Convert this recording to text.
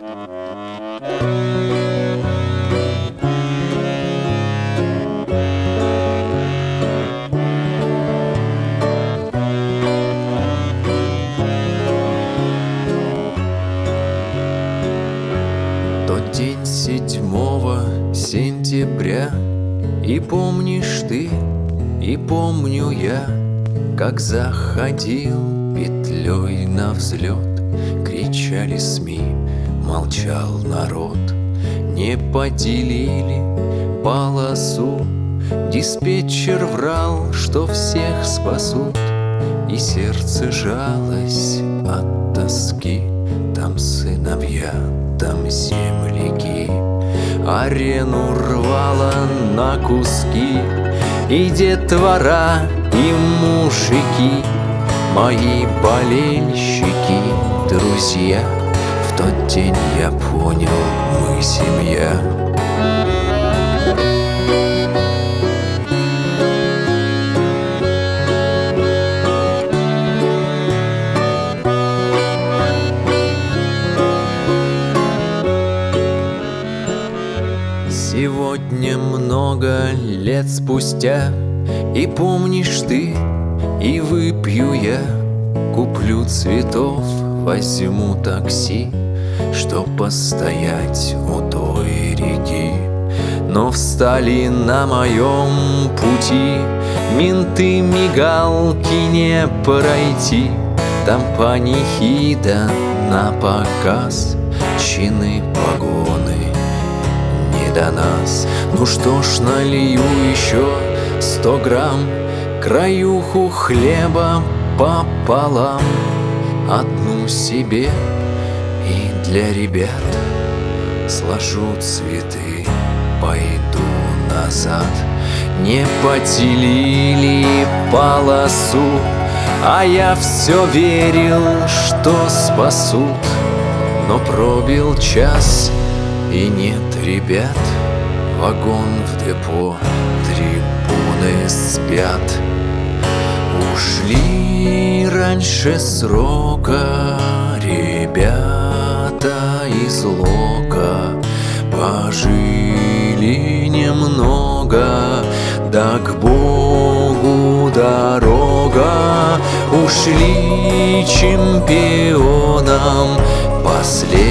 Тот день седьмого сентября И помнишь ты, и помню я Как заходил петлей на взлет Кричали СМИ, молчал народ. Не поделили полосу. Диспетчер врал, что всех спасут. И сердце жалось от тоски. Там сыновья, там земляки. Арену рвала на куски. И детвора, и мужики. Мои болельщики, друзья тот день я понял, мы семья. Сегодня много лет спустя И помнишь ты, и выпью я. Куплю цветов, возьму такси Чтоб постоять у той реки. Но встали на моем пути Менты мигалки не пройти. Там панихида на показ Чины погоны не до нас. Ну что ж, налью еще сто грамм Краюху хлеба пополам. Одну себе и для ребят. Сложу цветы, пойду назад. Не поделили полосу А я все верил, что спасут. Но пробил час и нет ребят. Вагон в депо, трибуны спят. Ушли раньше срока Ребята из Лока Пожили немного. Да к Богу дорога. Ушли чемпионом Последним